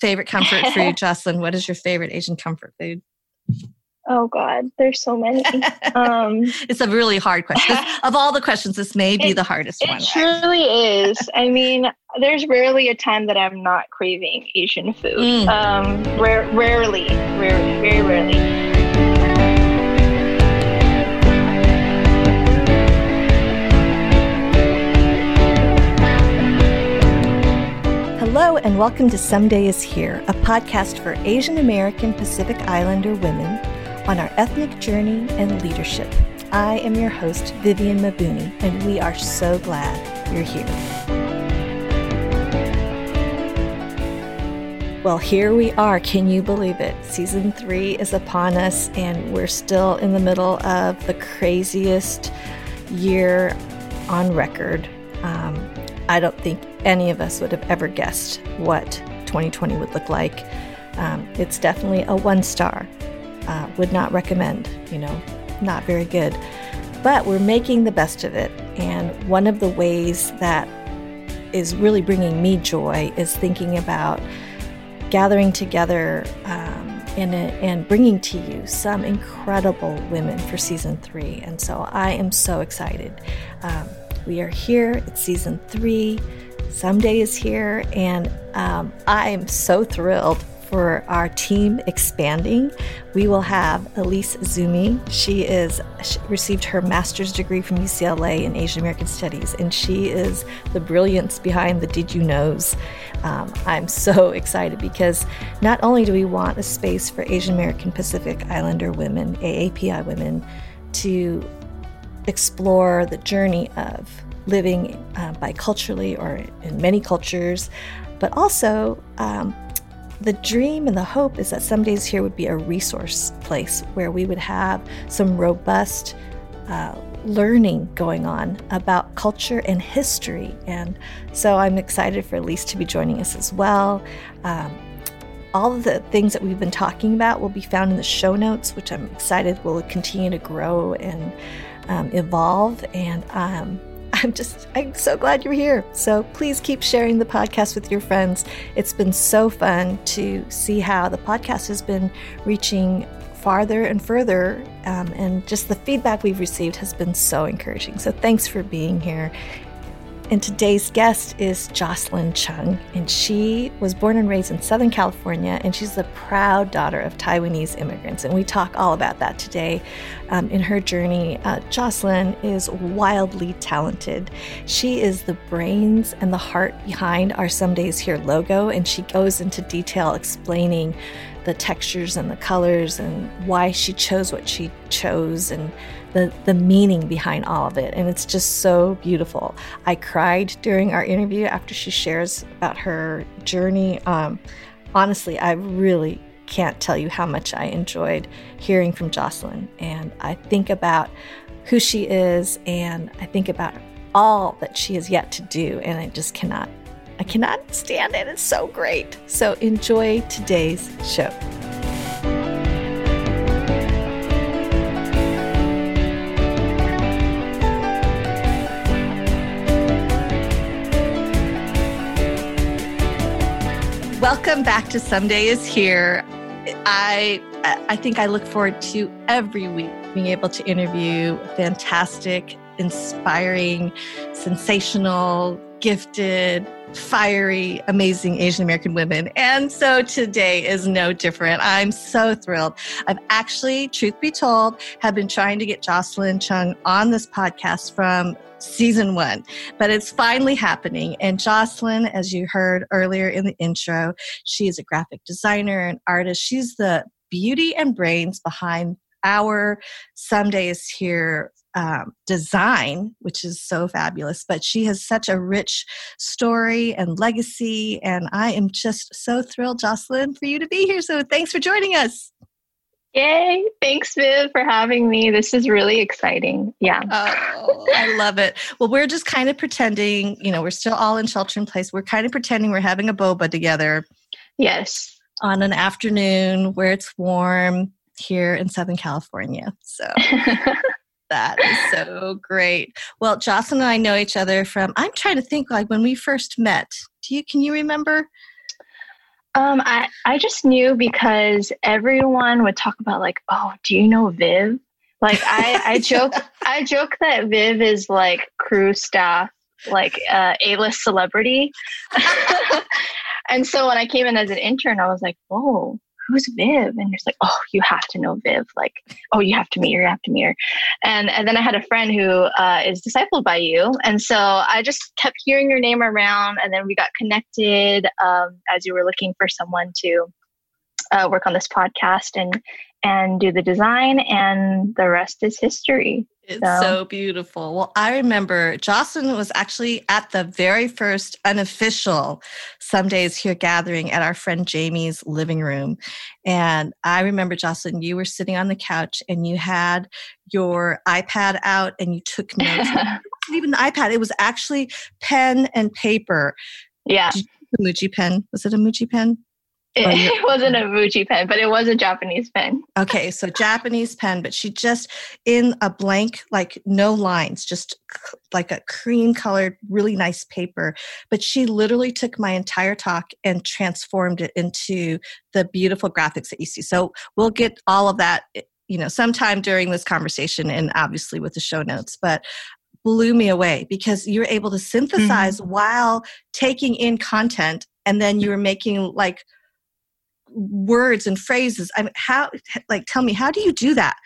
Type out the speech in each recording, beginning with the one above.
favorite comfort food, Jocelyn? What is your favorite Asian comfort food? Oh God, there's so many. Um, it's a really hard question. of all the questions, this may be it, the hardest it one. It truly is. I mean, there's rarely a time that I'm not craving Asian food. Mm. Um, rare, rarely, rarely, very rarely. Hello, and welcome to Someday is Here, a podcast for Asian American Pacific Islander women on our ethnic journey and leadership. I am your host, Vivian Mabuni, and we are so glad you're here. Well, here we are. Can you believe it? Season three is upon us, and we're still in the middle of the craziest year on record. Um, I don't think any of us would have ever guessed what 2020 would look like. Um, it's definitely a one star. Uh, would not recommend, you know, not very good. But we're making the best of it. And one of the ways that is really bringing me joy is thinking about gathering together um, and, and bringing to you some incredible women for season three. And so I am so excited. Um, we are here, it's season three. Someday is here, and um, I'm so thrilled for our team expanding. We will have Elise Zumi. She is she received her master's degree from UCLA in Asian American Studies, and she is the brilliance behind the Did You Knows. Um, I'm so excited because not only do we want a space for Asian American Pacific Islander women, AAPI women, to explore the journey of living uh, biculturally or in many cultures, but also um, the dream and the hope is that Someday is Here would be a resource place where we would have some robust uh, learning going on about culture and history. And so I'm excited for Elise to be joining us as well. Um, all of the things that we've been talking about will be found in the show notes, which I'm excited will continue to grow and um, evolve. And um, I'm just, I'm so glad you're here. So please keep sharing the podcast with your friends. It's been so fun to see how the podcast has been reaching farther and further. Um, and just the feedback we've received has been so encouraging. So thanks for being here. And today's guest is Jocelyn Chung, and she was born and raised in Southern California, and she's the proud daughter of Taiwanese immigrants. And we talk all about that today um, in her journey. Uh, Jocelyn is wildly talented. She is the brains and the heart behind our Someday is Here logo, and she goes into detail explaining the textures and the colors and why she chose what she chose and the, the meaning behind all of it. And it's just so beautiful. I cried during our interview after she shares about her journey. Um, honestly, I really can't tell you how much I enjoyed hearing from Jocelyn. And I think about who she is and I think about all that she has yet to do. And I just cannot, I cannot stand it. It's so great. So enjoy today's show. Welcome back to Someday is Here. I I think I look forward to every week being able to interview fantastic, inspiring, sensational, gifted, fiery, amazing Asian American women. And so today is no different. I'm so thrilled. I've actually, truth be told, have been trying to get Jocelyn Chung on this podcast from season one, but it's finally happening. And Jocelyn, as you heard earlier in the intro, she is a graphic designer and artist. She's the beauty and brains behind our Someday is Here um, design, which is so fabulous. But she has such a rich story and legacy. And I am just so thrilled, Jocelyn, for you to be here. So thanks for joining us. Yay. Thanks, Viv, for having me. This is really exciting. Yeah. Oh, I love it. Well, we're just kind of pretending, you know, we're still all in shelter in place. We're kind of pretending we're having a boba together. Yes. On an afternoon where it's warm here in Southern California. So that is so great. Well, Jocelyn and I know each other from, I'm trying to think like when we first met. Do you, can you remember? Um, I, I just knew because everyone would talk about like, oh, do you know Viv? Like I, I joke I joke that Viv is like crew staff, like uh, A-list celebrity. and so when I came in as an intern, I was like, oh, who's Viv? And it's like, oh, you have to know Viv. Like, oh, you have to meet her, you have to meet her. And, and then I had a friend who uh, is discipled by you. And so I just kept hearing your name around. And then we got connected um, as you were looking for someone to uh, work on this podcast and and do the design and the rest is history it's so. so. beautiful. Well, I remember Jocelyn was actually at the very first unofficial Someday's Here gathering at our friend Jamie's living room. And I remember, Jocelyn, you were sitting on the couch and you had your iPad out and you took notes. it wasn't even the iPad, it was actually pen and paper. Yeah. Muji pen. Was it a Muji pen? It, it, wasn't a Muji pen, but it was a Japanese pen. Okay, so Japanese pen, but she just in a blank, like no lines, just like a cream colored, really nice paper. But she literally took my entire talk and transformed it into the beautiful graphics that you see. So we'll get all of that, eh, you know, sometime during this conversation and obviously with the show notes. But blew me away because you're able to synthesize mm-hmm. while taking in content and then you were making like words and phrases. I mean, how, like, tell me, how do you do that?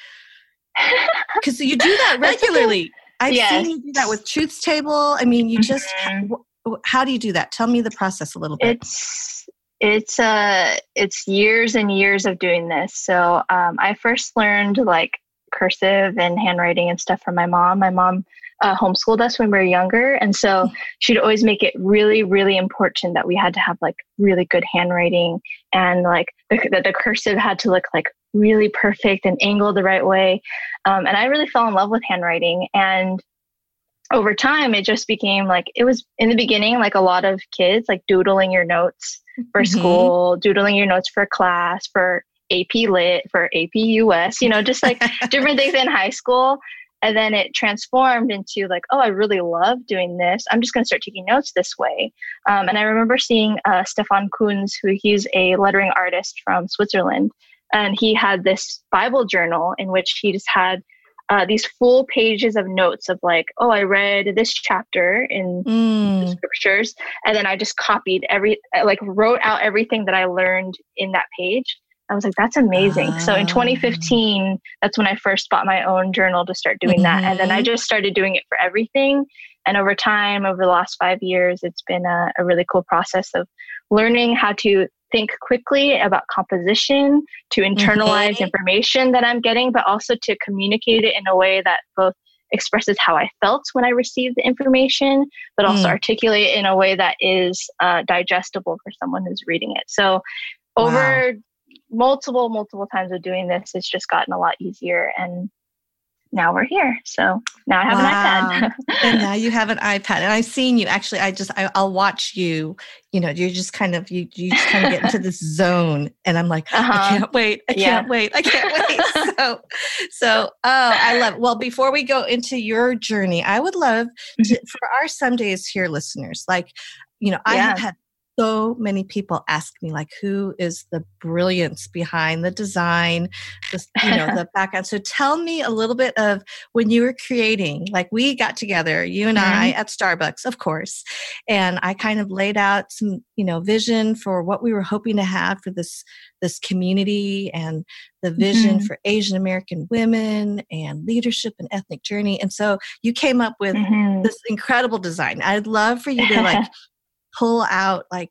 Because you do that regularly. I've yes. seen you do that with Truth's Table. I mean, you just, mm-hmm. how do you do that? Tell me the process a little bit. It's, it's uh it's years and years of doing this so um, i first learned like cursive and handwriting and stuff from my mom my mom uh, homeschooled us when we were younger. And so she'd always make it really, really important that we had to have like really good handwriting and like the, the, the cursive had to look like really perfect and angled the right way. Um, and I really fell in love with handwriting. And over time, it just became like it was in the beginning, like a lot of kids, like doodling your notes for mm-hmm. school, doodling your notes for class, for AP Lit, for AP US, you know, just like different things in high school. And then it transformed into like, oh, I really love doing this. I'm just going to start taking notes this way. Um, and I remember seeing uh, Stefan Kunz, who he's a lettering artist from Switzerland. And he had this Bible journal in which he just had uh, these full pages of notes of like, oh, I read this chapter in mm. the scriptures, and then I just copied every, like, wrote out everything that I learned in that page, I was like, that's amazing. So in 2015, that's when I first bought my own journal to start doing mm-hmm. that. And then I mm-hmm. just started doing it for everything. And over time, over the last five years, it's been a, a really cool process of learning how to think quickly about composition, to internalize mm-hmm. information that I'm getting, but also to communicate it in a way that both expresses how I felt when I received the information, but also mm. articulate in a way that is uh, digestible for someone who's reading it. So over wow multiple, multiple times of doing this, it's just gotten a lot easier. And now we're here. So now I have wow. an iPad. and now you have an iPad. And I've seen you actually, I just, I, will watch you, you know, you're just kind of, you, you just kind of get into this zone. And I'm like, uh-huh. I can't wait. I yeah. can't wait. I can't wait. so, so, oh, I love it. Well, before we go into your journey, I would love to, mm-hmm. for our Someday's Here listeners, like, you know, I yeah. have had so many people ask me like who is the brilliance behind the design the you know the background so tell me a little bit of when you were creating like we got together you and mm-hmm. i at starbucks of course and i kind of laid out some you know vision for what we were hoping to have for this this community and the vision mm-hmm. for asian american women and leadership and ethnic journey and so you came up with mm-hmm. this incredible design i'd love for you to like pull out like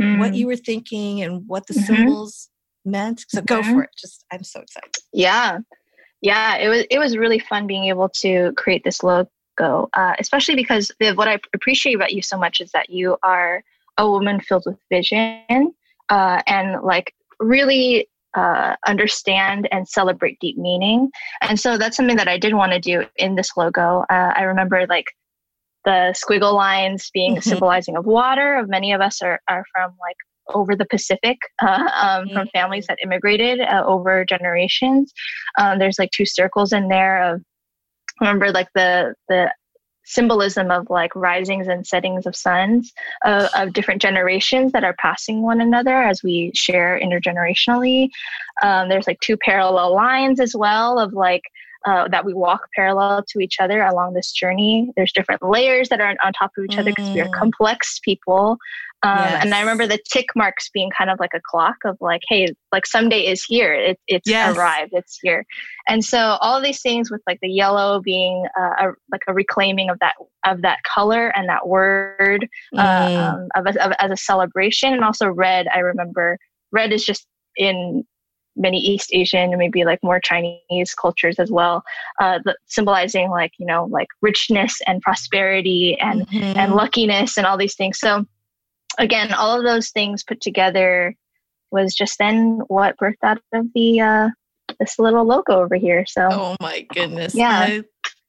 mm. what you were thinking and what the mm-hmm. symbols meant. So go for it. Just I'm so excited. Yeah. Yeah, it was it was really fun being able to create this logo, uh, especially because Viv, what I appreciate about you so much is that you are a woman filled with vision uh, and like really uh, understand and celebrate deep meaning. And so that's something that I did want to do in this logo. Uh, I remember like the squiggle lines being mm-hmm. symbolizing of water of many of us are, are from like over the Pacific uh, um, mm-hmm. from families that immigrated uh, over generations. Um, there's like two circles in there of remember like the the symbolism of like risings and settings of suns uh, of different generations that are passing one another as we share intergenerationally. Um, there's like two parallel lines as well of like uh, that we walk parallel to each other along this journey. There's different layers that are on top of each other because we are mm. complex people. Um, yes. And I remember the tick marks being kind of like a clock of like, hey, like someday is here. It, it's yes. arrived. It's here. And so all these things with like the yellow being uh, a, like a reclaiming of that of that color and that word uh, mm. uh, um, of, a, of, as a celebration, and also red. I remember red is just in many East Asian and maybe like more Chinese cultures as well, uh, symbolizing like you know like richness and prosperity and mm-hmm. and luckiness and all these things. So again, all of those things put together was just then what birthed out of the uh, this little logo over here. So oh my goodness, yeah. I,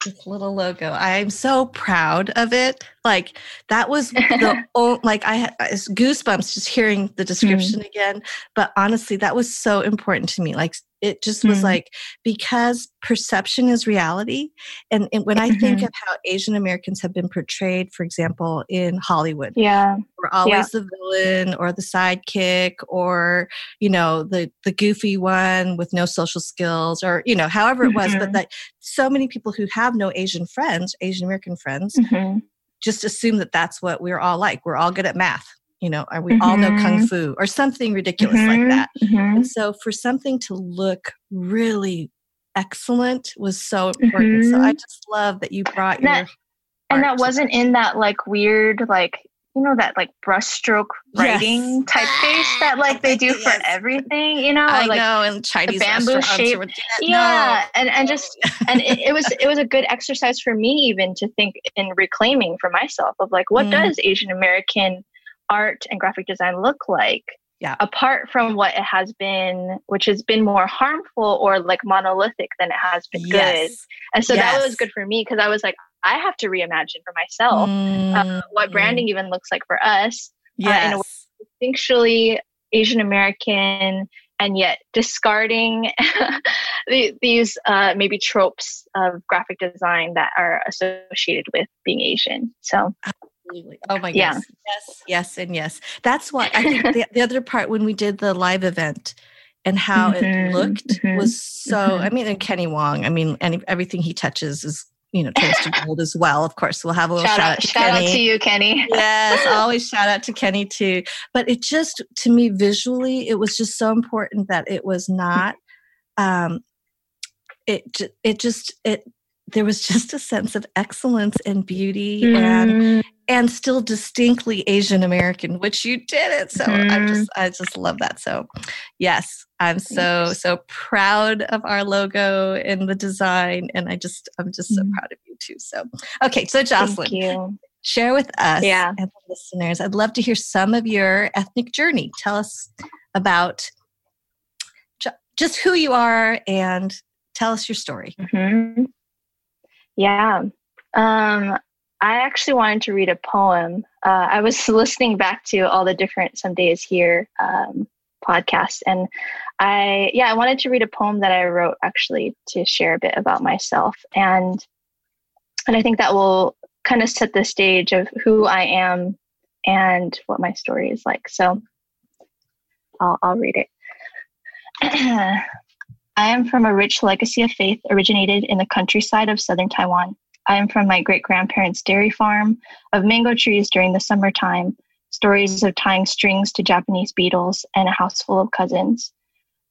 this little logo. I'm so proud of it. Like that was the only, like I had goosebumps just hearing the description mm. again. But honestly, that was so important to me. Like it just was mm. like because perception is reality and, and when i mm-hmm. think of how asian americans have been portrayed for example in hollywood yeah we're always yeah. the villain or the sidekick or you know the the goofy one with no social skills or you know however it was mm-hmm. but that so many people who have no asian friends asian american friends mm-hmm. Just assume that that's what we're all like we're all good at math you know, or we mm-hmm. all know kung mm-hmm. fu or something ridiculous mm-hmm. like that. Mm-hmm. And so for something to look really excellent was so important. So I mm-hmm. just love that you brought that, your and that wasn't in that like weird like you know that like brushstroke writing yes. typeface that like they do yes. for everything you know I like know and Chinese bamboo shape yeah no. and and just and it, it, was it was a good exercise for me even to think in reclaiming for myself of like what mm. does Asian American art and graphic design look like yeah. apart from what it has been which has been more harmful or like monolithic than it has been yes. good and so yes. that was good for me because i was like i have to reimagine for myself mm. uh, what mm. branding even looks like for us yes. uh, in a way distinctually asian american and yet discarding these uh, maybe tropes of graphic design that are associated with being asian so Absolutely. Oh my yeah. goodness. Yes, yes, and yes. That's why I think the, the other part when we did the live event and how mm-hmm, it looked mm-hmm, was so mm-hmm. I mean and Kenny Wong, I mean any, everything he touches is you know turns to gold as well. Of course, we'll have a little shout, shout out, to shout Kenny. out to you, Kenny. yes, always shout out to Kenny too. But it just to me visually, it was just so important that it was not. Um, it it just it there was just a sense of excellence and beauty mm. and and still distinctly Asian American, which you did it. So mm. I just I just love that. So yes, I'm so so proud of our logo and the design, and I just I'm just so mm. proud of you too. So okay, so Jocelyn, share with us yeah. and the listeners. I'd love to hear some of your ethnic journey. Tell us about just who you are and tell us your story. Mm-hmm. Yeah. Um, I actually wanted to read a poem. Uh, I was listening back to all the different Someday's Here um, podcasts, and I, yeah, I wanted to read a poem that I wrote actually to share a bit about myself, and and I think that will kind of set the stage of who I am and what my story is like. So I'll, I'll read it. I am from a rich legacy of faith originated in the countryside of southern Taiwan. I am from my great grandparents' dairy farm, of mango trees during the summertime, stories of tying strings to Japanese beetles, and a house full of cousins.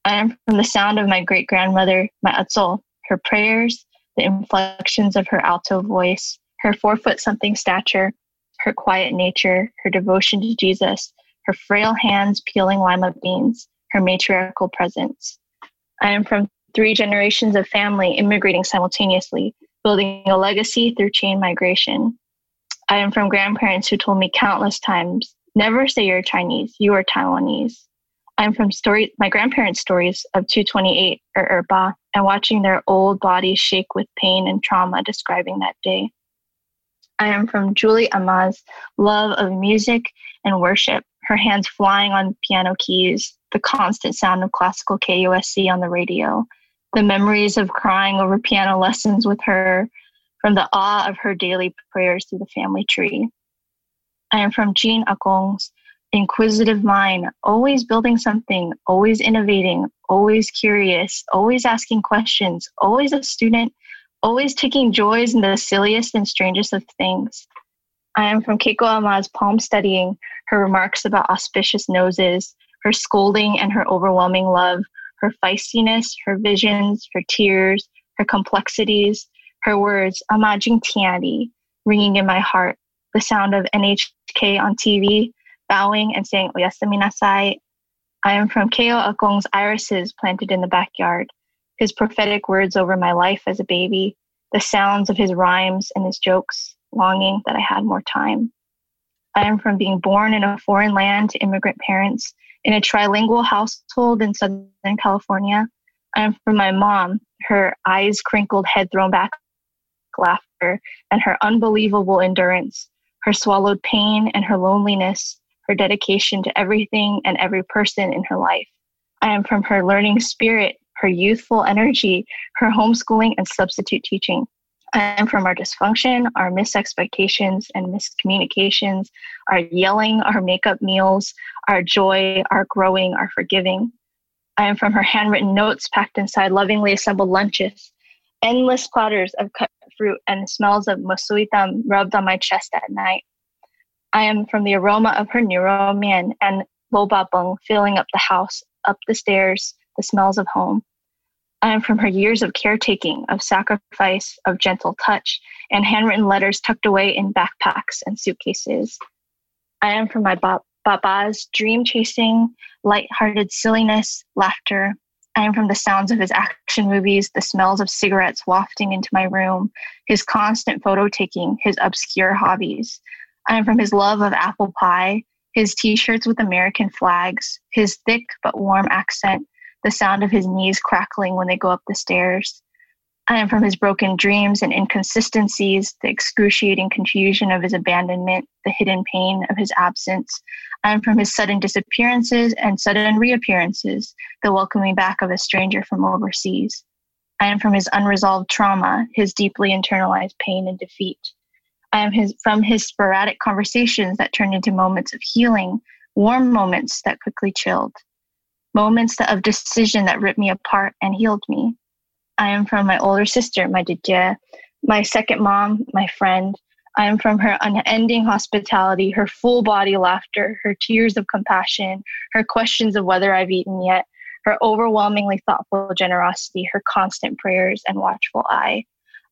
I am from the sound of my great grandmother, my Atsul, her prayers, the inflections of her alto voice, her four foot something stature, her quiet nature, her devotion to Jesus, her frail hands peeling lima beans, her matriarchal presence. I am from three generations of family immigrating simultaneously, building a legacy through chain migration. I am from grandparents who told me countless times never say you're Chinese, you are Taiwanese. I'm from story, my grandparents' stories of 228 or Erba and watching their old bodies shake with pain and trauma describing that day. I am from Julie Ama's love of music and worship, her hands flying on piano keys, the constant sound of classical KUSC on the radio, the memories of crying over piano lessons with her, from the awe of her daily prayers through the family tree. I am from Jean Akong's inquisitive mind, always building something, always innovating, always curious, always asking questions, always a student, always taking joys in the silliest and strangest of things. I am from Keiko Ama's palm studying her remarks about auspicious noses, her scolding and her overwhelming love, her feistiness, her visions, her tears, her complexities, her words, Amajing Tiani, ringing in my heart, the sound of NHK on TV, bowing and saying Oyasumi nasai. I am from Keo Akong's irises planted in the backyard, his prophetic words over my life as a baby, the sounds of his rhymes and his jokes, longing that I had more time. I am from being born in a foreign land to immigrant parents in a trilingual household in Southern California. I am from my mom, her eyes crinkled, head thrown back, laughter, and her unbelievable endurance, her swallowed pain and her loneliness, her dedication to everything and every person in her life. I am from her learning spirit, her youthful energy, her homeschooling and substitute teaching. I am from our dysfunction, our misexpectations and miscommunications, our yelling, our makeup meals, our joy, our growing, our forgiving. I am from her handwritten notes packed inside lovingly assembled lunches, endless platters of cut fruit and smells of mosuitam rubbed on my chest at night. I am from the aroma of her niu rou mian and bobapeng filling up the house, up the stairs, the smells of home. I am from her years of caretaking, of sacrifice, of gentle touch, and handwritten letters tucked away in backpacks and suitcases. I am from my Baba's dream chasing, light-hearted silliness, laughter. I am from the sounds of his action movies, the smells of cigarettes wafting into my room, his constant photo taking, his obscure hobbies. I am from his love of apple pie, his t shirts with American flags, his thick but warm accent, the sound of his knees crackling when they go up the stairs. I am from his broken dreams and inconsistencies, the excruciating confusion of his abandonment, the hidden pain of his absence. I am from his sudden disappearances and sudden reappearances, the welcoming back of a stranger from overseas. I am from his unresolved trauma, his deeply internalized pain and defeat. I am his, from his sporadic conversations that turned into moments of healing, warm moments that quickly chilled moments of decision that ripped me apart and healed me. I am from my older sister, my Didje, my second mom, my friend. I am from her unending hospitality, her full body laughter, her tears of compassion, her questions of whether I've eaten yet, her overwhelmingly thoughtful generosity, her constant prayers and watchful eye.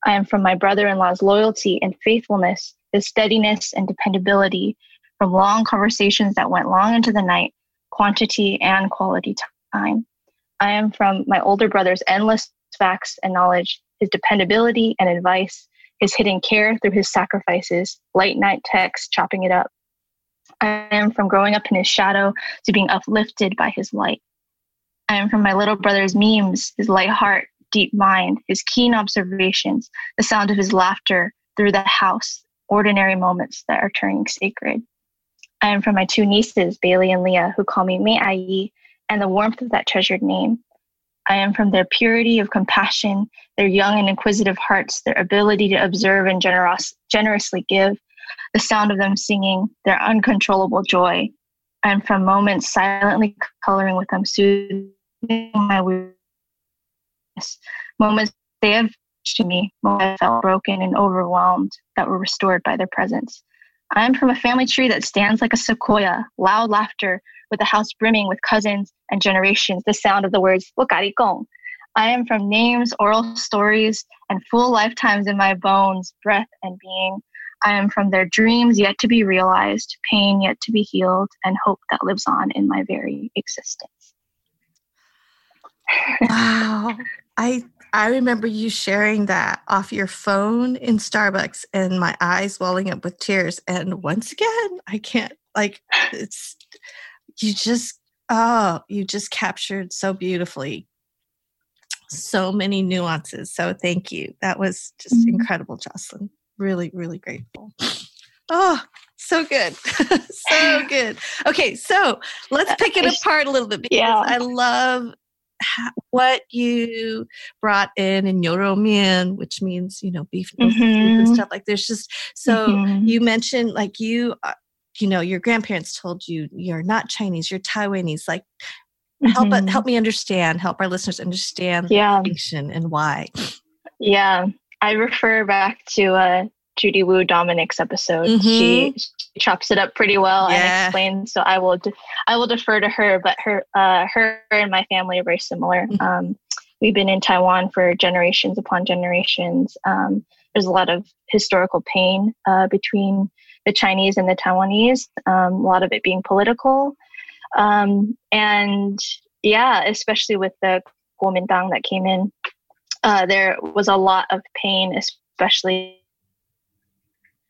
I am from my brother in law's loyalty and faithfulness, his steadiness and dependability, from long conversations that went long into the night, quantity and quality time. I am from my older brother's endless facts and knowledge, his dependability and advice, his hidden care through his sacrifices, late night texts, chopping it up. I am from growing up in his shadow to being uplifted by his light. I am from my little brother's memes, his light heart, deep mind, his keen observations, the sound of his laughter through the house, ordinary moments that are turning sacred. I am from my two nieces, Bailey and Leah, who call me Mei Ai, and the warmth of that treasured name. I am from their purity of compassion, their young and inquisitive hearts, their ability to observe and generos- generously give, the sound of them singing, their uncontrollable joy. I am from moments silently coloring with them, soothing my moments they have to me, moments I felt broken and overwhelmed that were restored by their presence. I am from a family tree that stands like a sequoia, loud laughter, with the house brimming with cousins and generations, the sound of the words Wakarikong. I am from names, oral stories, and full lifetimes in my bones, breath, and being. I am from their dreams yet to be realized, pain yet to be healed, and hope that lives on in my very existence. wow. I I remember you sharing that off your phone in Starbucks and my eyes welling up with tears. And once again, I can't like it's you just oh, you just captured so beautifully so many nuances. So thank you. That was just mm-hmm. incredible, Jocelyn. Really, really grateful. Oh, so good. so good. Okay, so let's pick it apart a little bit because yeah. I love what you brought in in Yoro Mian, which means you know beef mm-hmm. and stuff like. There's just so mm-hmm. you mentioned like you, uh, you know, your grandparents told you you're not Chinese, you're Taiwanese. Like help mm-hmm. help me understand, help our listeners understand yeah. the distinction and why. Yeah, I refer back to uh, Judy Wu Dominick's episode. Mm-hmm. She, she, chops it up pretty well yeah. and explains. So I will de- I will defer to her. But her uh, her and my family are very similar. Mm-hmm. Um, we've been in Taiwan for generations upon generations. Um, there's a lot of historical pain uh, between the Chinese and the Taiwanese. Um, a lot of it being political, um, and yeah, especially with the Kuomintang that came in, uh, there was a lot of pain, especially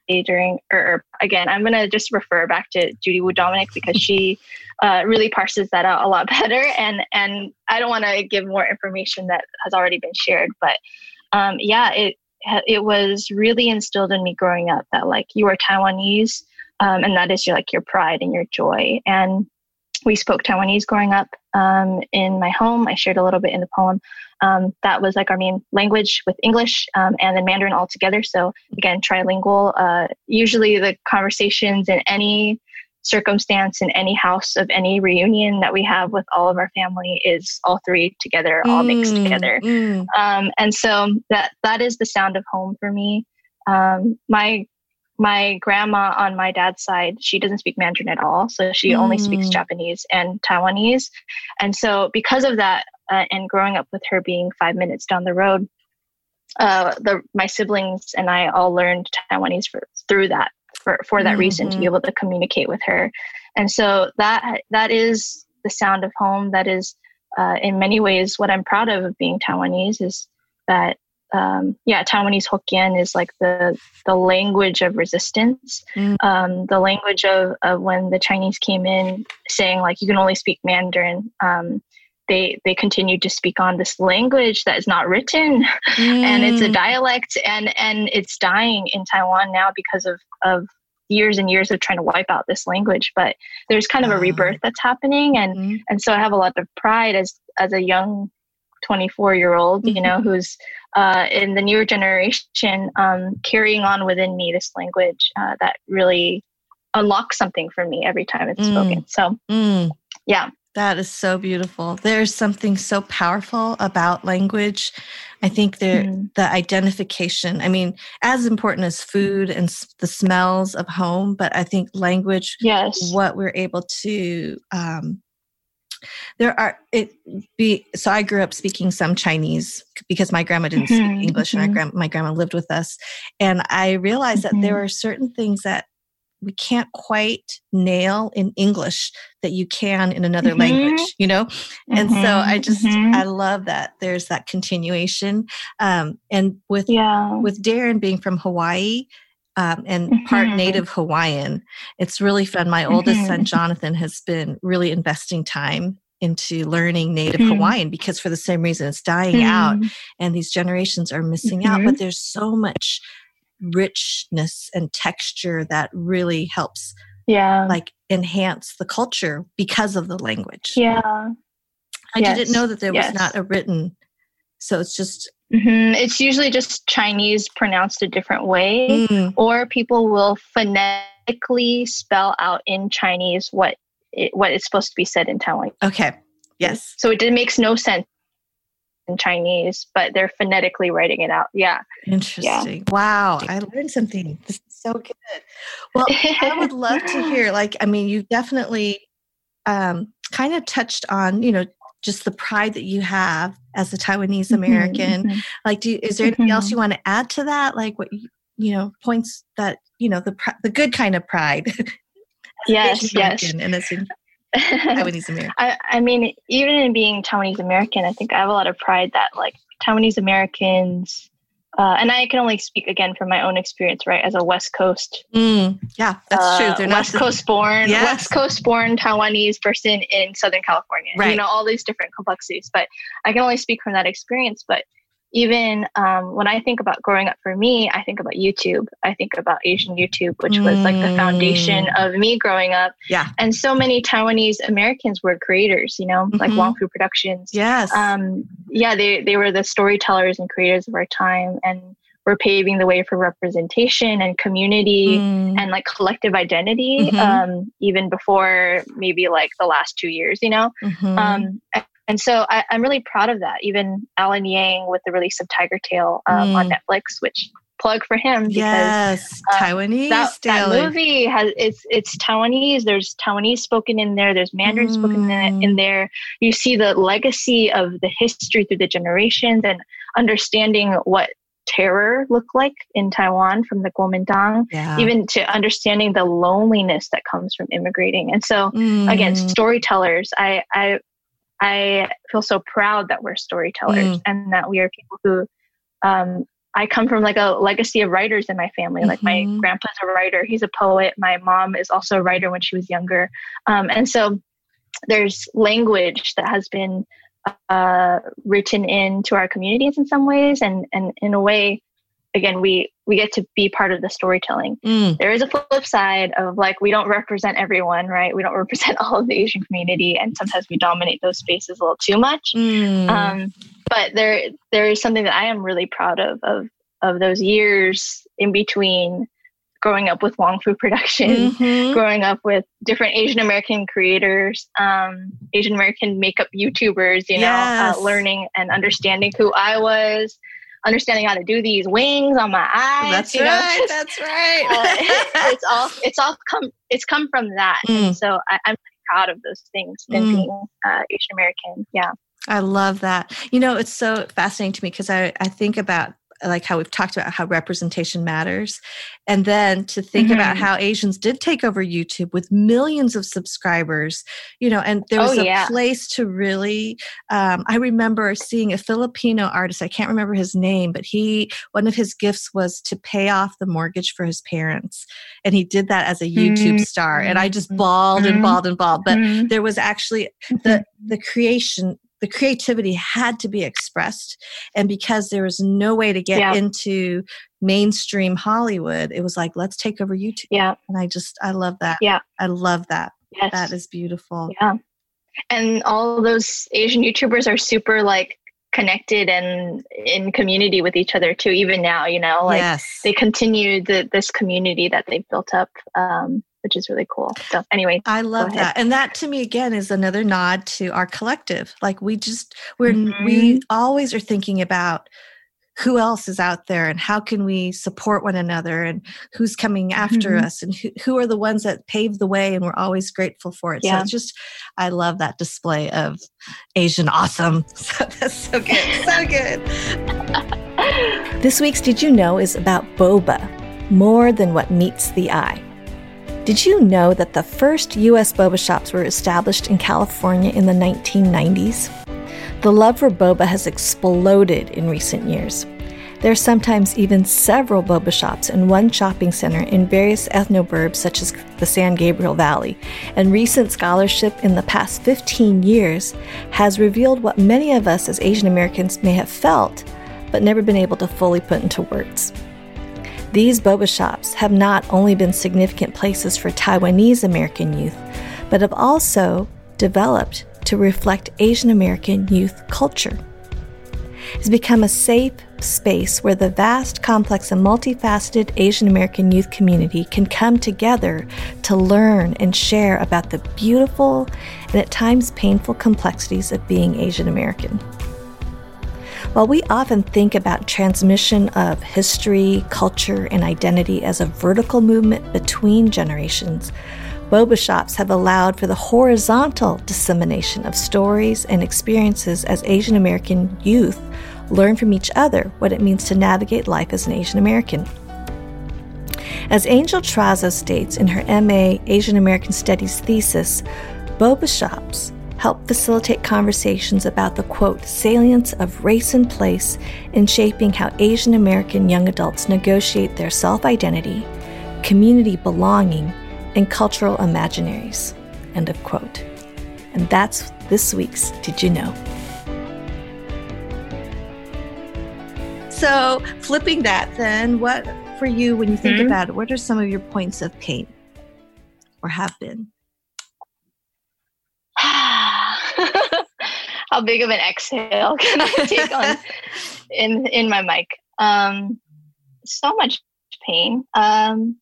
during, or, again, I'm going to just refer back to Judy Wu Dominick because she uh, really parses that out a lot better. And, and I don't want to give more information that has already been shared, but um, yeah, it, it was really instilled in me growing up that like you are Taiwanese um, and that is your, like your pride and your joy. And we spoke Taiwanese growing up um, in my home. I shared a little bit in the poem. Um, that was like our main language with English um, and then Mandarin all together. So again, trilingual. Uh, usually the conversations in any circumstance in any house of any reunion that we have with all of our family is all three together, all mm, mixed together. Mm. Um, and so that that is the sound of home for me. Um, my my grandma on my dad's side, she doesn't speak Mandarin at all. So she mm. only speaks mm. Japanese and Taiwanese. And so, because of that, uh, and growing up with her being five minutes down the road, uh, the my siblings and I all learned Taiwanese for, through that for, for that mm-hmm. reason to be mm-hmm. able to communicate with her. And so that that is the sound of home. That is, uh, in many ways, what I'm proud of of being Taiwanese is that um, yeah, Taiwanese Hokkien is like the the language of resistance, mm. um, the language of, of when the Chinese came in saying like you can only speak Mandarin. Um, they they continued to speak on this language that is not written, mm. and it's a mm. dialect, and and it's dying in Taiwan now because of of years and years of trying to wipe out this language. But there's kind of a rebirth that's happening, and mm. and so I have a lot of pride as as a young 24 year old, you know, mm-hmm. who's uh, in the newer generation, um, carrying on within me this language uh, that really unlocks something for me every time it's mm. spoken. So, mm. yeah. That is so beautiful. There's something so powerful about language. I think there mm. the identification. I mean, as important as food and the smells of home, but I think language. Yes. What we're able to um, there are it be so i grew up speaking some chinese because my grandma didn't mm-hmm, speak english mm-hmm. and grand, my grandma lived with us and i realized mm-hmm. that there mm-hmm. are certain things that we can't quite nail in english that you can in another mm-hmm. language you know and so i mm-hmm, just i love that there's that continuation um, and with yeah. with darren being from hawaii um, and mm-hmm. part native Hawaiian. It's really fun. My mm-hmm. oldest son, mm-hmm. Jonathan, has been really investing time into learning native mm-hmm. Hawaiian because for the same reason it's dying out mm-hmm. and these generations are missing out. But mm-hmm. there's so much richness and texture that really helps yeah like enhance the culture because of the language yeah i yes. didn't know that there yes. was not a written so it's just Mm-hmm. It's usually just Chinese pronounced a different way, mm. or people will phonetically spell out in Chinese what it, what is supposed to be said in Taiwan. Okay. Yes. So it, it makes no sense in Chinese, but they're phonetically writing it out. Yeah. Interesting. Yeah. Wow. I learned something. This is so good. Well, I would love to hear, like, I mean, you definitely um, kind of touched on, you know, just the pride that you have as a Taiwanese mm-hmm, American. Mm-hmm, like, do is there anything mm-hmm. else you want to add to that? Like, what you, you know, points that you know the the good kind of pride. yes, yes, and as Taiwanese American. I, I mean, even in being Taiwanese American, I think I have a lot of pride that like Taiwanese Americans uh, and I can only speak again from my own experience, right? As a West Coast, mm, yeah, that's uh, true. They're West Coast born, yes. West Coast born Taiwanese person in Southern California. Right. You know all these different complexities, but I can only speak from that experience. But even um, when I think about growing up for me, I think about YouTube. I think about Asian YouTube, which mm. was like the foundation mm. of me growing up. Yeah. And so many Taiwanese Americans were creators, you know, mm-hmm. like Wong Fu Productions. Yes. Um, yeah, they, they were the storytellers and creators of our time and were paving the way for representation and community mm. and like collective identity, mm-hmm. um, even before maybe like the last two years, you know? Mm-hmm. Um, and so I, am really proud of that. Even Alan Yang with the release of Tigertail um, mm. on Netflix, which plug for him because yes, um, Taiwanese. That, that, movie has it's it's Taiwanese. There's Taiwanese spoken in there. There's Mandarin mm. spoken in, in there. You see the legacy of the history through the generations and understanding what terror looked like in Taiwan from the Kuomintang, yeah. even to understanding the loneliness that comes from immigrating. And so, mm. again, storytellers. I I I feel so proud that we're storytellers mm. and that we are people who um, I come from like a legacy of writers in my family. Like mm-hmm. my grandpa's a writer, he's a poet. My mom is also a writer when she was younger. Um, and so there's language that has been uh, written into our communities in some ways. And, and in a way, again we we get to be part of the storytelling mm. there is a flip side of like we don't represent everyone right we don't represent all of the asian community and sometimes we dominate those spaces a little too much mm. um, but there there is something that i am really proud of of of those years in between growing up with Wong Fu production, mm-hmm. growing up with different Asian American creators, um, Asian American makeup YouTubers, you know, uh, uh, learning and understanding who I was, understanding how to do these wings on my eyes. That's you know, right. Just, that's right. uh, it's all it's all come it's come from that. Mm. And so I, am proud of those things and mm. being uh, Asian American. Yeah. I love that. You know, it's so fascinating to me because I, I think about like how we've talked about how representation matters and then to think mm-hmm. about how asians did take over youtube with millions of subscribers you know and there was oh, a yeah. place to really um, i remember seeing a filipino artist i can't remember his name but he one of his gifts was to pay off the mortgage for his parents and he did that as a youtube mm-hmm. star and i just bawled mm-hmm. and bawled and bawled but mm-hmm. there was actually the mm-hmm. the creation the creativity had to be expressed. And because there was no way to get yeah. into mainstream hollywood it was like let's take over youtube. Yeah. And i just i love that. Yeah. I love that. Yes. that is beautiful. Yeah. And all those asian youtubers are super like connected and in community with each other too even now you know? Like yes. they continue the, this community that they've built up um, which is really cool. So anyway, I love that. And that to me again is another nod to our collective. Like we just we're mm-hmm. we always are thinking about who else is out there and how can we support one another and who's coming after mm-hmm. us and who, who are the ones that paved the way and we're always grateful for it. Yeah. So it's just I love that display of Asian awesome. So that's so good. so good. this week's Did You Know is about boba, more than what meets the eye. Did you know that the first U.S. boba shops were established in California in the 1990s? The love for boba has exploded in recent years. There are sometimes even several boba shops in one shopping center in various ethnoburbs such as the San Gabriel Valley, and recent scholarship in the past 15 years has revealed what many of us as Asian Americans may have felt but never been able to fully put into words. These boba shops have not only been significant places for Taiwanese American youth, but have also developed to reflect Asian American youth culture. It's become a safe space where the vast, complex, and multifaceted Asian American youth community can come together to learn and share about the beautiful and at times painful complexities of being Asian American. While we often think about transmission of history, culture, and identity as a vertical movement between generations, boba shops have allowed for the horizontal dissemination of stories and experiences as Asian American youth learn from each other what it means to navigate life as an Asian American. As Angel Trazo states in her MA Asian American Studies thesis, boba shops help facilitate conversations about the quote, salience of race and place in shaping how Asian American young adults negotiate their self identity, community belonging, and cultural imaginaries. End of quote. And that's this week's Did You Know? so flipping that, then what for you when you think mm-hmm. about it? What are some of your points of pain, or have been? How big of an exhale can I take on in in my mic? Um, so much pain. Um,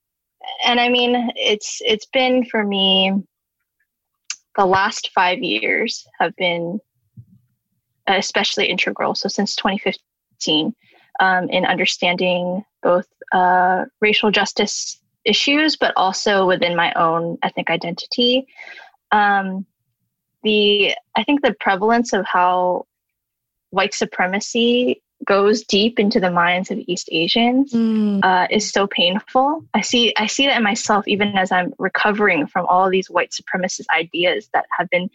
and I mean, it's it's been for me. The last five years have been especially integral. So since 2015, um, in understanding both uh, racial justice issues, but also within my own ethnic identity. Um, the I think the prevalence of how white supremacy goes deep into the minds of East Asians mm. uh, is so painful. I see I see that in myself even as I'm recovering from all these white supremacist ideas that have been.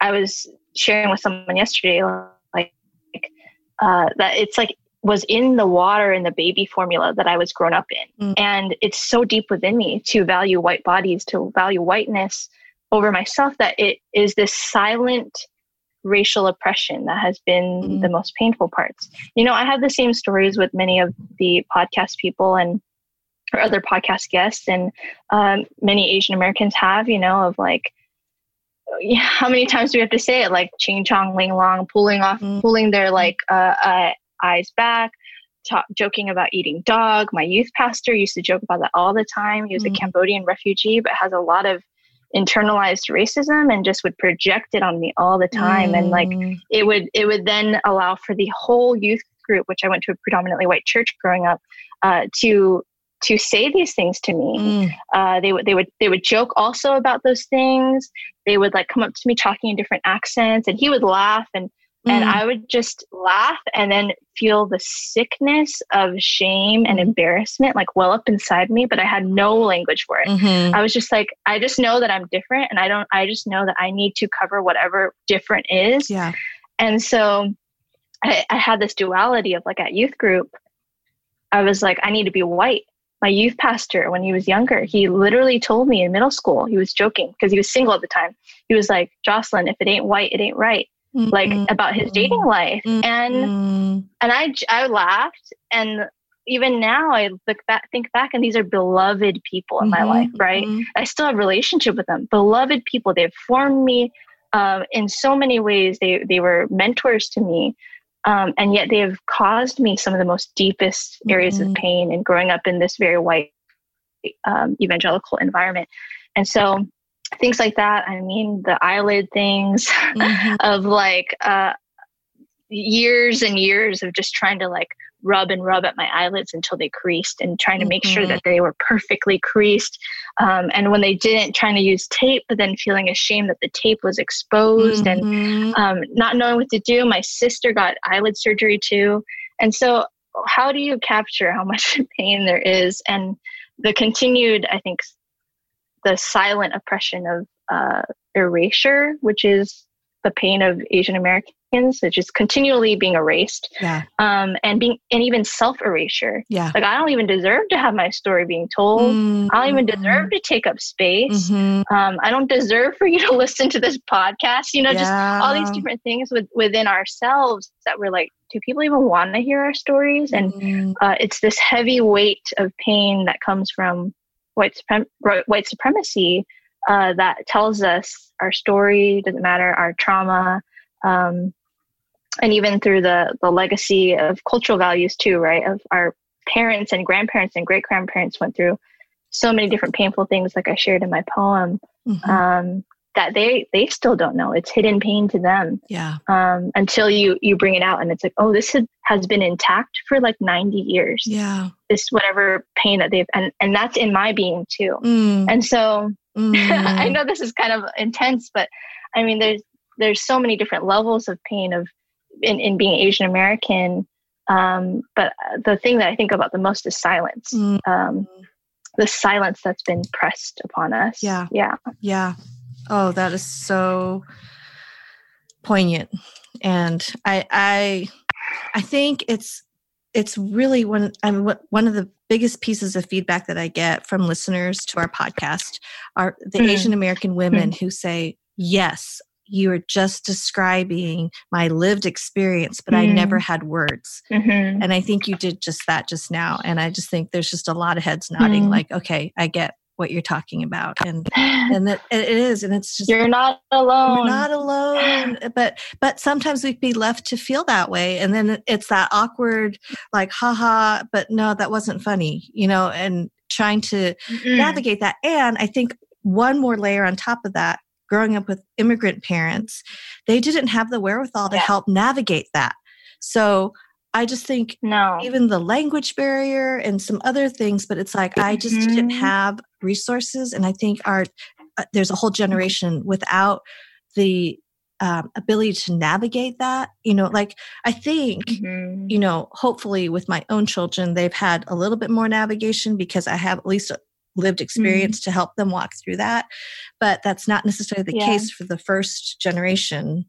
I was sharing with someone yesterday, like uh, that it's like was in the water in the baby formula that I was grown up in, mm. and it's so deep within me to value white bodies, to value whiteness over myself that it is this silent racial oppression that has been mm-hmm. the most painful parts. You know, I have the same stories with many of the podcast people and or other podcast guests, and um, many Asian Americans have. You know, of like. How many times do we have to say it? Like Ching Chong Ling Long, pulling off, mm-hmm. pulling their like uh, uh, eyes back, talk, joking about eating dog. My youth pastor used to joke about that all the time. He was mm-hmm. a Cambodian refugee, but has a lot of internalized racism and just would project it on me all the time mm. and like mm. it would it would then allow for the whole youth group which i went to a predominantly white church growing up uh, to to say these things to me mm. uh, they would they would they would joke also about those things they would like come up to me talking in different accents and he would laugh and and mm. I would just laugh and then feel the sickness of shame and embarrassment like well up inside me, but I had no language for it. Mm-hmm. I was just like, I just know that I'm different and I don't, I just know that I need to cover whatever different is. Yeah. And so I, I had this duality of like at youth group, I was like, I need to be white. My youth pastor, when he was younger, he literally told me in middle school, he was joking because he was single at the time. He was like, Jocelyn, if it ain't white, it ain't right mm-hmm. like about his dating life mm-hmm. and and i i laughed and even now i look back think back and these are beloved people in my mm-hmm. life right mm-hmm. i still have relationship with them beloved people they've formed me um, in so many ways they they were mentors to me um, and yet they have caused me some of the most deepest areas of mm-hmm. pain and growing up in this very white um, evangelical environment and so things like that. I mean, the eyelid things mm-hmm. of like uh, years and years of just trying to like rub and rub at my eyelids until they creased and trying to make mm-hmm. sure that they were perfectly creased. Um, and when they didn't, trying to use tape, but then feeling ashamed that the tape was exposed mm-hmm. and um, not knowing what to do. My sister got eyelid surgery too. And so, how do you capture how much pain there is? And the continued, I think, the silent oppression of uh, erasure, which is the pain of Asian Americans, which is continually being erased, yeah. um, and being and even self erasure. Yeah, like I don't even deserve to have my story being told. Mm-hmm. I don't even mm-hmm. deserve to take up space. Mm-hmm. Um, I don't deserve for you to listen to this podcast. You know, yeah. just all these different things with, within ourselves that we're like, do people even want to hear our stories? And mm-hmm. uh, it's this heavy weight of pain that comes from white, suprem- white supremacy uh, that tells us our story doesn't matter, our trauma, um, and even through the the legacy of cultural values too, right? Of our parents and grandparents and great grandparents went through so many different painful things, like I shared in my poem. Mm-hmm. Um, that they they still don't know. It's hidden pain to them. Yeah. Um, until you you bring it out and it's like oh this had, has been intact for like 90 years. Yeah. This whatever pain that they've and and that's in my being too. Mm. and so mm. i know this is kind of intense but i mean there's there's so many different levels of pain of in, in being asian american. Um, but the thing that i think about the most is silence. Mm. um, the silence that's been pressed upon us. Yeah. Yeah. Yeah Oh, that is so poignant. And I I I think it's it's really one I'm one of the biggest pieces of feedback that I get from listeners to our podcast are the mm. Asian American women mm. who say, "Yes, you are just describing my lived experience, but mm. I never mm-hmm. had words. Mm-hmm. And I think you did just that just now. And I just think there's just a lot of heads nodding, mm. like, okay, I get what you're talking about and and that it is and it's just you're not alone you're not alone but but sometimes we'd be left to feel that way and then it's that awkward like haha but no that wasn't funny you know and trying to mm navigate that and i think one more layer on top of that growing up with immigrant parents, they didn't have the wherewithal to yeah. help navigate that. So I just think no. even the language barrier and some other things, but it's like mm-hmm. I just didn't mm-hmm. have resources, and I think our uh, there's a whole generation without the um, ability to navigate that. You know, like I think mm-hmm. you know, hopefully with my own children, they've had a little bit more navigation because I have at least lived mm-hmm. experience mm-hmm. to help them walk through that. But that's not necessarily the yeah. case for the first generation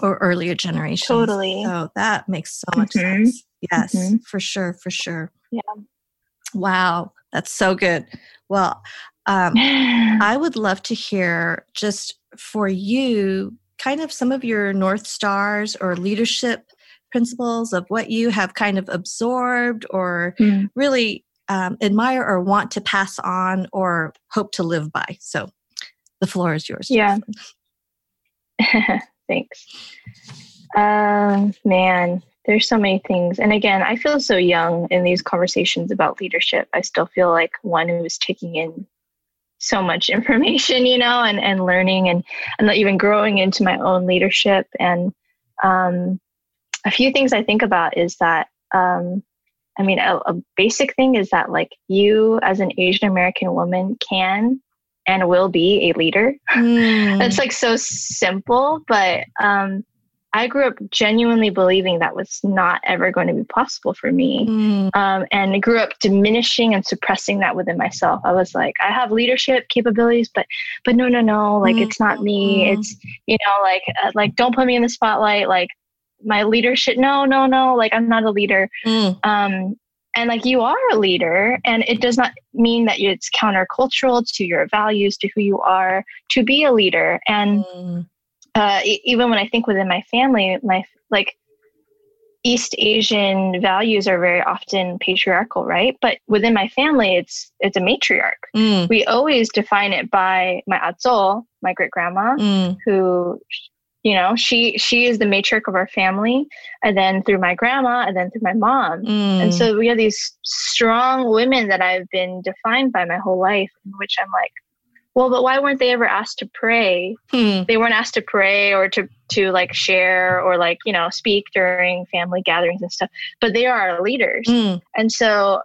or earlier generations. Totally. So that makes so much mm-hmm. sense. Yes, mm-hmm. for sure, for sure. Yeah. Wow, that's so good. Well, um, I would love to hear just for you kind of some of your North Stars or leadership principles of what you have kind of absorbed or mm. really um, admire or want to pass on or hope to live by. So the floor is yours. Yeah. Thanks. Um, man, there's so many things. And again, I feel so young in these conversations about leadership. I still feel like one who is taking in so much information, you know, and, and learning and, and even growing into my own leadership. And um, a few things I think about is that um, I mean, a, a basic thing is that like you as an Asian American woman can and will be a leader. Mm. That's like so simple, but um, I grew up genuinely believing that was not ever going to be possible for me, mm. um, and grew up diminishing and suppressing that within myself. I was like, I have leadership capabilities, but but no, no, no, like mm. it's not me. Mm. It's you know, like uh, like don't put me in the spotlight. Like my leadership no no no like i'm not a leader mm. um and like you are a leader and it does not mean that it's countercultural to your values to who you are to be a leader and mm. uh, even when i think within my family my like east asian values are very often patriarchal right but within my family it's it's a matriarch mm. we always define it by my atzo my great grandma mm. who you know she she is the matriarch of our family and then through my grandma and then through my mom mm. and so we have these strong women that i've been defined by my whole life in which i'm like well but why weren't they ever asked to pray hmm. they weren't asked to pray or to to like share or like you know speak during family gatherings and stuff but they are our leaders mm. and so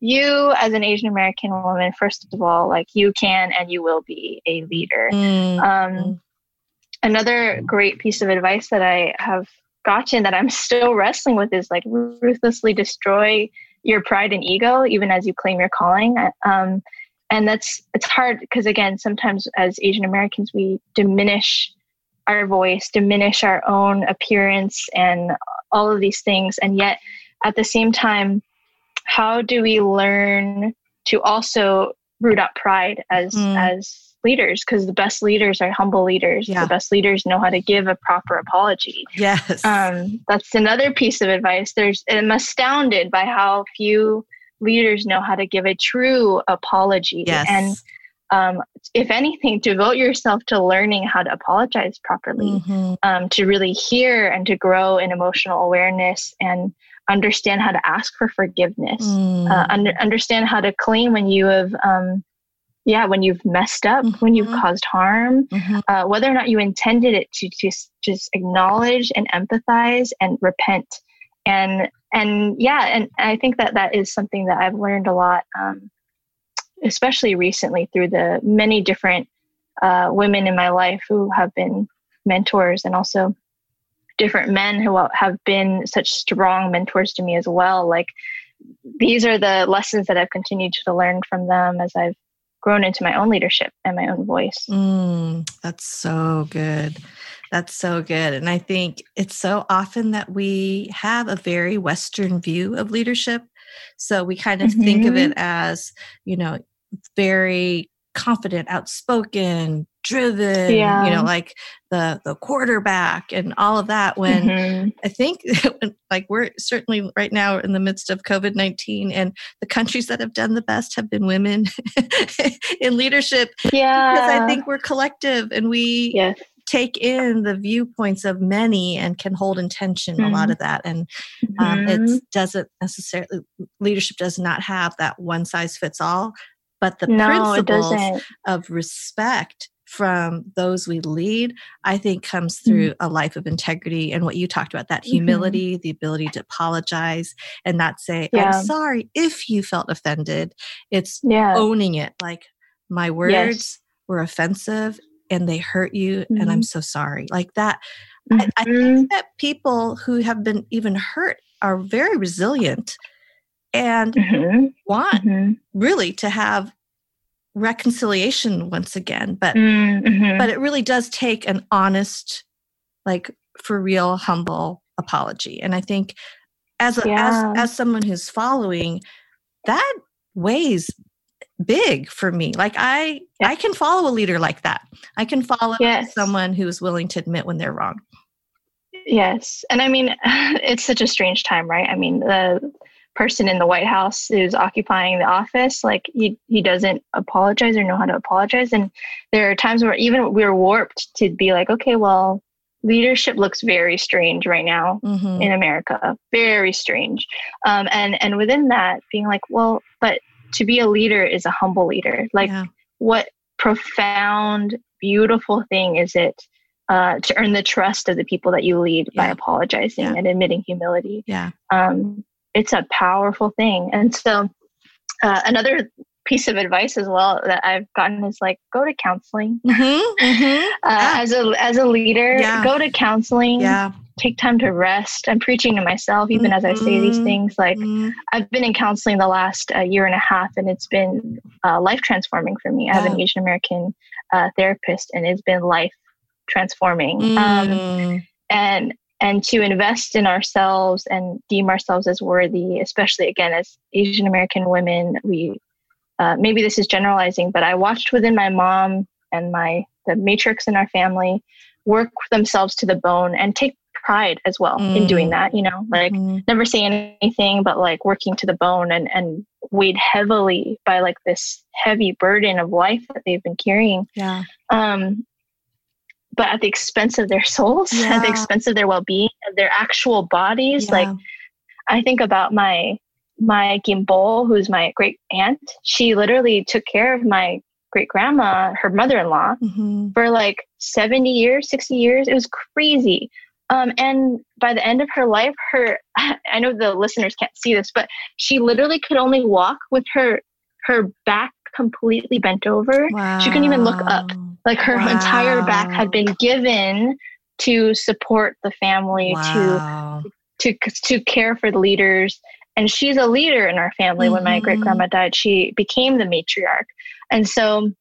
you as an asian american woman first of all like you can and you will be a leader mm. um, another great piece of advice that I have gotten that I'm still wrestling with is like ruthlessly destroy your pride and ego, even as you claim your calling. Um, and that's it's hard because again, sometimes as Asian Americans, we diminish our voice, diminish our own appearance, and all of these things. And yet, at the same time, how do we learn to also root out pride as mm. as leaders because the best leaders are humble leaders. Yeah. The best leaders know how to give a proper apology. Yes. Um, that's another piece of advice. There's I'm astounded by how few leaders know how to give a true apology. Yes. And um, if anything, devote yourself to learning how to apologize properly, mm-hmm. um, to really hear and to grow in emotional awareness and understand how to ask for forgiveness, mm. uh, under, understand how to claim when you have um, yeah when you've messed up mm-hmm. when you've mm-hmm. caused harm mm-hmm. uh, whether or not you intended it to just just acknowledge and empathize and repent and and yeah and i think that that is something that i've learned a lot um, especially recently through the many different uh, women in my life who have been mentors and also different men who have been such strong mentors to me as well like these are the lessons that i've continued to learn from them as i've grown into my own leadership and my own voice. Mm, that's so good. That's so good. And I think it's so often that we have a very Western view of leadership. So we kind of mm-hmm. think of it mm-hmm. as, you know, very confident, outspoken, driven, yeah. you know, like the the quarterback and all of that. When mm-hmm. I think like we're certainly right now in the midst of COVID nineteen, and the countries that have done the best have been women in leadership. Yeah, because I think we're collective and we yes. take in the viewpoints of many and can hold intention mm-hmm. a lot mm-hmm. of that. And um, mm-hmm. it doesn't necessarily leadership does not have that one size fits all but the no, principles of respect from those we lead, I think comes mm-hmm. through mm-hmm. a life of integrity and what you talked about that mm-hmm. humility, mm-hmm. the ability to apologize and not say, yeah. I'm sorry if you felt offended. It's yeah. owning it like my words yes. were offensive and they hurt you mm-hmm. and I'm mm-hmm. so sorry. Like that. I, I think that people who have been even hurt are very resilient and want really to have reconciliation once again but mm-hmm. but it really does take an honest like for real humble apology and i think as a, yeah. as as someone who's following that weighs big for me like i yeah. i can follow a leader like that i can follow yes. someone who is willing to admit when they're wrong yes and i mean it's such a strange time right i mean the person in the White House who's occupying the office, like he, he doesn't apologize or know how to apologize. And there are times where even we're warped to be like, okay, well, leadership looks very strange right now mm-hmm. in America, very strange. Um, and and within that, being like, well, but to be a leader is a humble leader. Like, yeah. what profound, beautiful thing is it uh, to earn the trust of the people that you lead yeah. by apologizing yeah. and admitting humility? Yeah. Um, it's a powerful thing. And so, uh, another piece of advice as well that I've gotten is like go to counseling. Mm-hmm, mm-hmm. Uh, yeah. As a as a leader, yeah. go to counseling. Yeah. Take time to rest. I'm preaching to myself even mm-hmm. as I say these mm-hmm. things. Like mm-hmm. I've been in counseling the last uh, year and a half, and it's been uh, life transforming for me. I have an Asian American uh, therapist, and it's been life transforming. Um, mm. and and to invest in ourselves and deem ourselves as worthy, especially again as Asian American women. We uh, maybe this is generalizing, but I watched within my mom and my the matrix in our family work themselves to the bone and take pride as well mm. in doing that. You know, like mm. never say anything, but like working to the bone and and weighed heavily by like this heavy burden of life that they've been carrying. Yeah. Um, but at the expense of their souls, yeah. at the expense of their well-being, of their actual bodies. Yeah. Like I think about my my Gimbal, who's my great aunt. She literally took care of my great grandma, her mother-in-law, mm-hmm. for like 70 years, 60 years. It was crazy. Um, and by the end of her life, her I know the listeners can't see this, but she literally could only walk with her her back completely bent over. Wow. She couldn't even look up. Like her wow. entire back had been given to support the family, wow. to to to care for the leaders. And she's a leader in our family. Mm-hmm. When my great grandma died, she became the matriarch. And so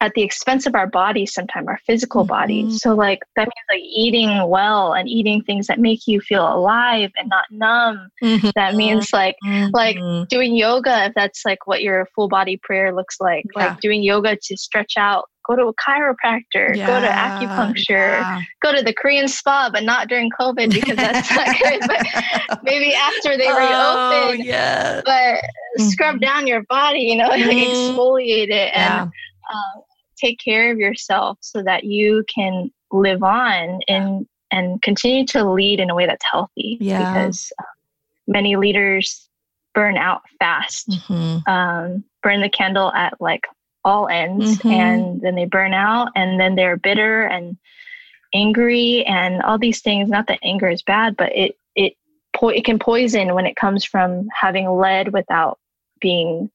at the expense of our bodies sometimes our physical mm-hmm. bodies so like that means like eating well and eating things that make you feel alive and not numb mm-hmm. that means like mm-hmm. like doing yoga if that's like what your full body prayer looks like yeah. like doing yoga to stretch out go to a chiropractor yeah. go to acupuncture yeah. go to the korean spa but not during covid because that's not good but maybe after they oh, reopen yeah but scrub mm-hmm. down your body you know mm-hmm. exfoliate it and um, take care of yourself so that you can live on and and continue to lead in a way that's healthy yeah. because um, many leaders burn out fast mm-hmm. um, burn the candle at like all ends mm-hmm. and then they burn out and then they're bitter and angry and all these things not that anger is bad but it it po- it can poison when it comes from having led without being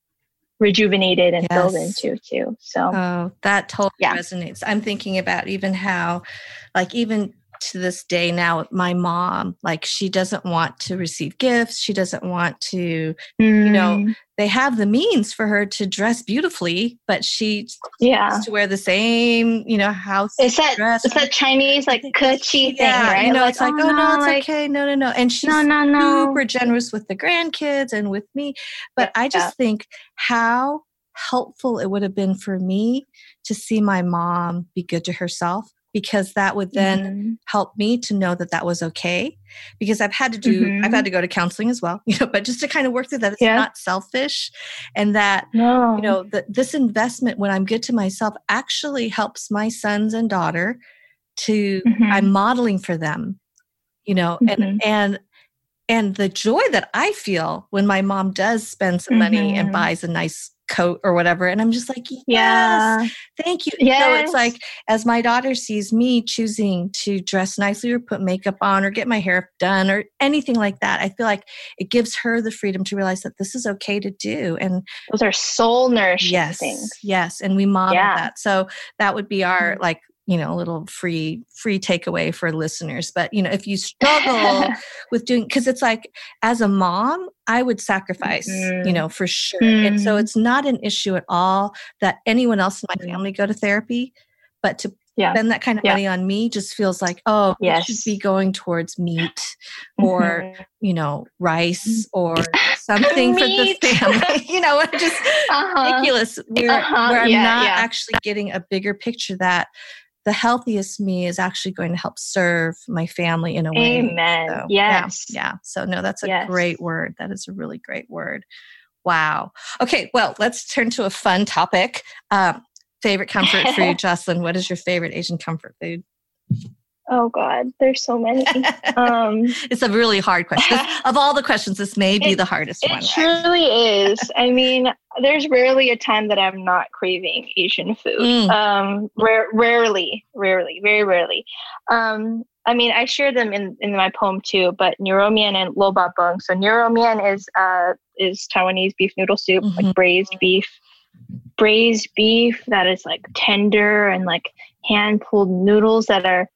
rejuvenated and yes. filled into too. So oh, that totally yeah. resonates. I'm thinking about even how, like, even to this day now my mom like she doesn't want to receive gifts she doesn't want to mm. you know mm. they have the means for her to dress beautifully but she yeah to wear the same you know house it's that dress. it's that chinese like kuchi yeah, thing right you know like, it's like oh, oh no, it's like, okay no no no and she's no, no, no. super generous with the grandkids and with me but yeah. i just think how helpful it would have been for me to see my mom be good to herself because that would then mm-hmm. help me to know that that was okay because i've had to do mm-hmm. i've had mm-hmm. to go to counseling as well you know but just to kind of work through that it's yeah. not selfish and that no. you know that this investment when i'm good to myself actually helps my sons and daughter to mm-hmm. i'm modeling for them you know and mm-hmm. and and the joy that i feel when my mom does spend some money and mm-hmm. buys a nice coat or whatever. And I'm just like, yes, yeah. thank you. Yeah. So it's like, as my daughter sees me choosing to dress nicely or put makeup on or get my hair done or anything like that, I feel like it gives her the freedom to realize that this is okay to do. And those are soul nourishing yes, things. Yes. And we model yeah. that. So that would be our mm-hmm. like you know a little free free takeaway for listeners but you know if you struggle with doing because it's like as a mom i would sacrifice mm. you know for sure mm. and so mm-hmm. it's not an issue at all that anyone else in my mm. family go to therapy but to yeah. spend that kind of yeah. money on me just feels like oh yes. should be going towards meat or mm-hmm. you know rice or something for the family you know just uh-huh. ridiculous where, uh-huh. where i'm yeah, not actually getting a bigger picture that the healthiest me is actually going to help serve my family in a way. Amen. So, yes. Yeah, yeah. So, no, that's a yes. great word. That is a really great word. Wow. Okay. Well, let's turn to a fun topic. Um, favorite comfort food, Jocelyn. What is your favorite Asian comfort food? Oh God, there's so many. Um, it's a really hard question. of all the questions, this may be it, the hardest it one. It truly is. I mean, there's rarely a time that I'm not craving Asian food. Mm. Um, rare, rarely, rarely, very rarely. Um, I mean, I share them in, in my poem too, but Mian and Lo Ba Bung. So Mian is uh, is Taiwanese beef noodle soup, mm-hmm. like braised beef, braised beef that is like tender and like hand pulled noodles that are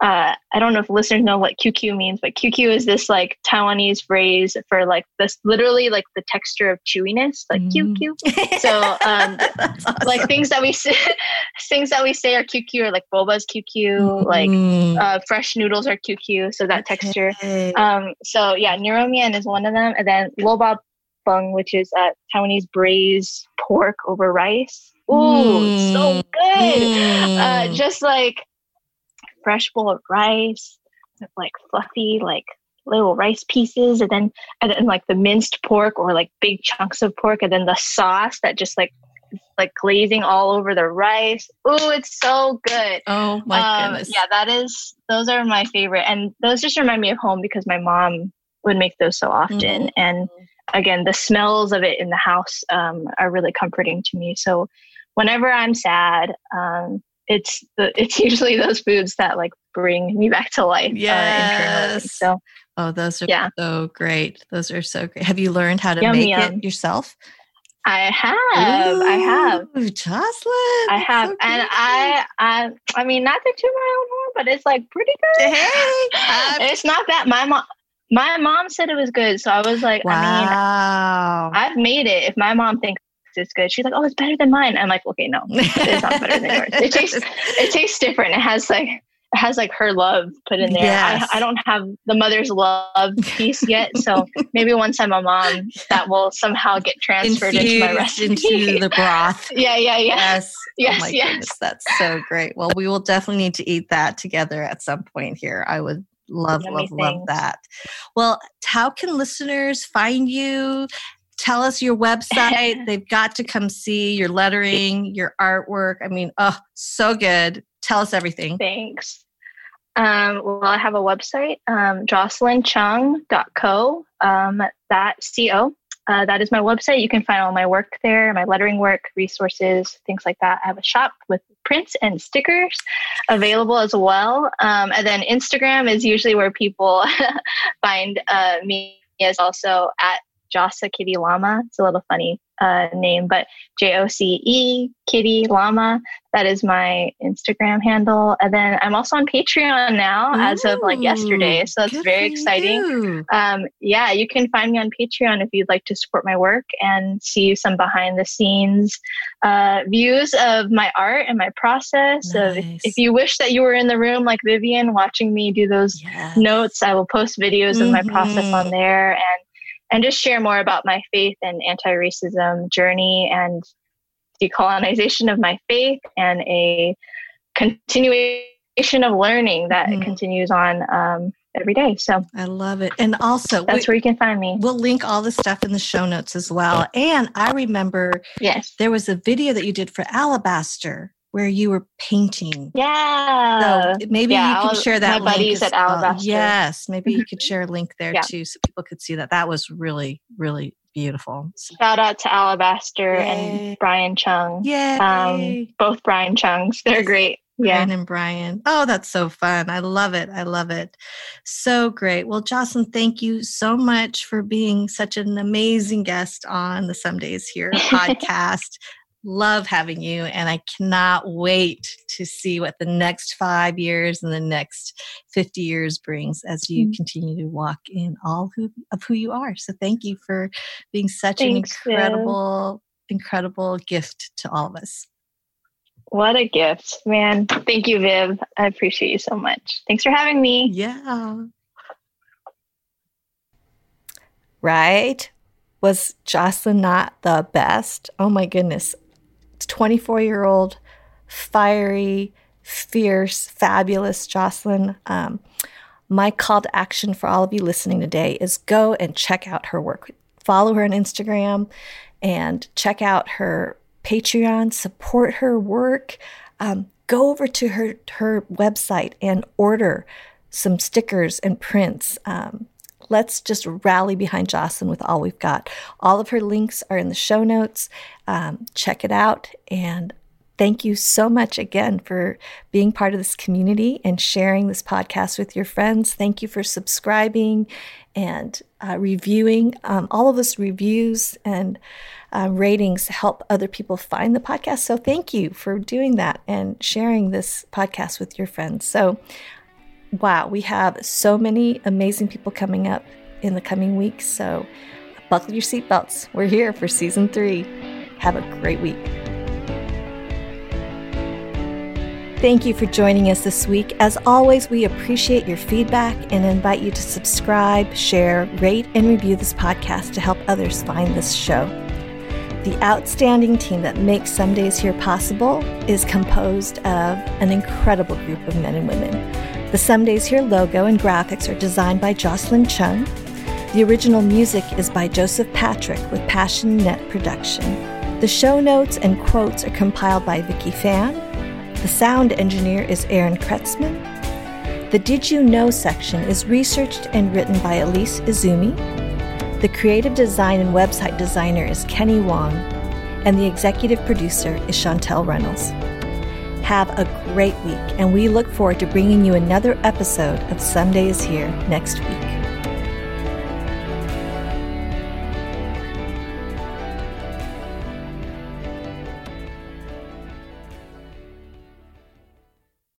uh, I don't know if listeners know what QQ means, but QQ is this like Taiwanese phrase for like this literally like the texture of chewiness, like mm. QQ. So um, awesome. like things that we say, things that we say are QQ or like boba's QQ, mm. like uh, fresh noodles are QQ. So that okay. texture. Um, so yeah, niu rou mian is one of them, and then Lo Ba Bung, which is uh, Taiwanese braised pork over rice. Ooh, mm. so good. Uh, mm. just like fresh bowl of rice with like fluffy like little rice pieces and then and then like the minced pork or like big chunks of pork and then the sauce that just like like glazing all over the rice. Ooh, it's so good. Oh my um, goodness. Yeah, that is those are my favorite. And those just remind me of home because my mom would make those so often. Mm-hmm. And again, the smells of it in the house um, are really comforting to me. So whenever I'm sad, um, it's the it's usually those foods that like bring me back to life. Yes. Uh, so oh, those are yeah. so great. Those are so great. Have you learned how to yum, make yum. it yourself? I have. Ooh, I have. Jocelyn. I have. So and I I I mean not to toot my own horn, but it's like pretty good. Hey. it's not that my mom my mom said it was good. So I was like, wow. I mean I've made it. If my mom thinks it's good. She's like, oh, it's better than mine. I'm like, okay, no, it's not better than yours. It tastes, it tastes different. It has like, it has like her love put in there. Yes. I, I don't have the mother's love piece yet, so maybe once I'm a mom, that will somehow get transferred Infused into my recipe. into the broth. yeah, yeah, yeah. Yes, oh yes, oh yes. Goodness, that's so great. Well, we will definitely need to eat that together at some point here. I would love, love, things. love that. Well, how can listeners find you? Tell us your website. They've got to come see your lettering, your artwork. I mean, oh, so good. Tell us everything. Thanks. Um, well, I have a website, um, jocelynchung.co, um, that co. Uh, that is my website. You can find all my work there, my lettering work, resources, things like that. I have a shop with prints and stickers available as well. Um, and then Instagram is usually where people find uh, me is also at Jossa Kitty Llama. It's a little funny uh, name, but J O C E Kitty Llama. That is my Instagram handle. And then I'm also on Patreon now Ooh, as of like yesterday. So it's very exciting. Um, yeah, you can find me on Patreon if you'd like to support my work and see some behind the scenes uh, views of my art and my process. Nice. Of if, if, you wish that you were in the room like Vivian watching me do those yes. notes, I will post videos mm-hmm. of my process on mm-hmm. there and and just share more about my faith and anti-racism journey and decolonization of my faith and a continuation of learning that mm-hmm. continues on um, every day. So I love it. And also, that's we, where you can find me. We'll link all the stuff in the show notes as well. And I remember yes, there was a video that you did for Alabaster where you were painting. Yeah. So maybe yeah, you can share that. My buddies at Alabaster. Yes, maybe you could share a link there yeah. too, so people could see that. That was really, really beautiful. Shout out to Alabaster Yay. and Brian Chung. Yeah. Um, both Brian Chungs. They're great. Yeah. Brian and Brian. Oh, that's so fun. I love it. I love it. So great. Well, Jocelyn, thank you so much for being such an amazing guest on the Someday's Here podcast love having you and I cannot wait to see what the next five years and the next 50 years brings as you mm-hmm. continue to walk in all who, of who you are. So thank you for being such Thanks, an incredible, Viv. incredible gift to all of us. What a gift, man. Thank you, Viv. I appreciate you so much. Thanks for having me. Yeah. Right? Was Jocelyn not the best? Oh my goodness. 24 year old, fiery, fierce, fabulous Jocelyn. Um, my call to action for all of you listening today is go and check out her work. Follow her on Instagram and check out her Patreon, support her work. Um, go over to her, her website and order some stickers and prints. Um, let's just rally behind Jocelyn with all we've got. All of her links are in the show notes. Um, check it out. And thank you so much again for being part of this community and sharing this podcast with your friends. Thank you for subscribing and uh, reviewing. Um, all of those reviews and uh, ratings help other people find the podcast. So thank you for doing that and sharing this podcast with your friends. So wow, we have so many amazing people coming up in the coming weeks. So buckle your seatbelts. We're here for season three. Have a great week. Thank you for joining us this week. As always, we appreciate your feedback and invite you to subscribe, share, rate, and review this podcast to help others find this show. The outstanding team that makes Someday's Here possible is composed of an incredible group of men and women. The Someday's Here logo and graphics are designed by Jocelyn Chung. The original music is by Joseph Patrick with Passion Net Production. The show notes and quotes are compiled by Vicky Fan. The sound engineer is Aaron Kretzman. The Did You Know section is researched and written by Elise Izumi. The creative design and website designer is Kenny Wong. And the executive producer is Chantel Reynolds. Have a great week, and we look forward to bringing you another episode of Someday's Here next week.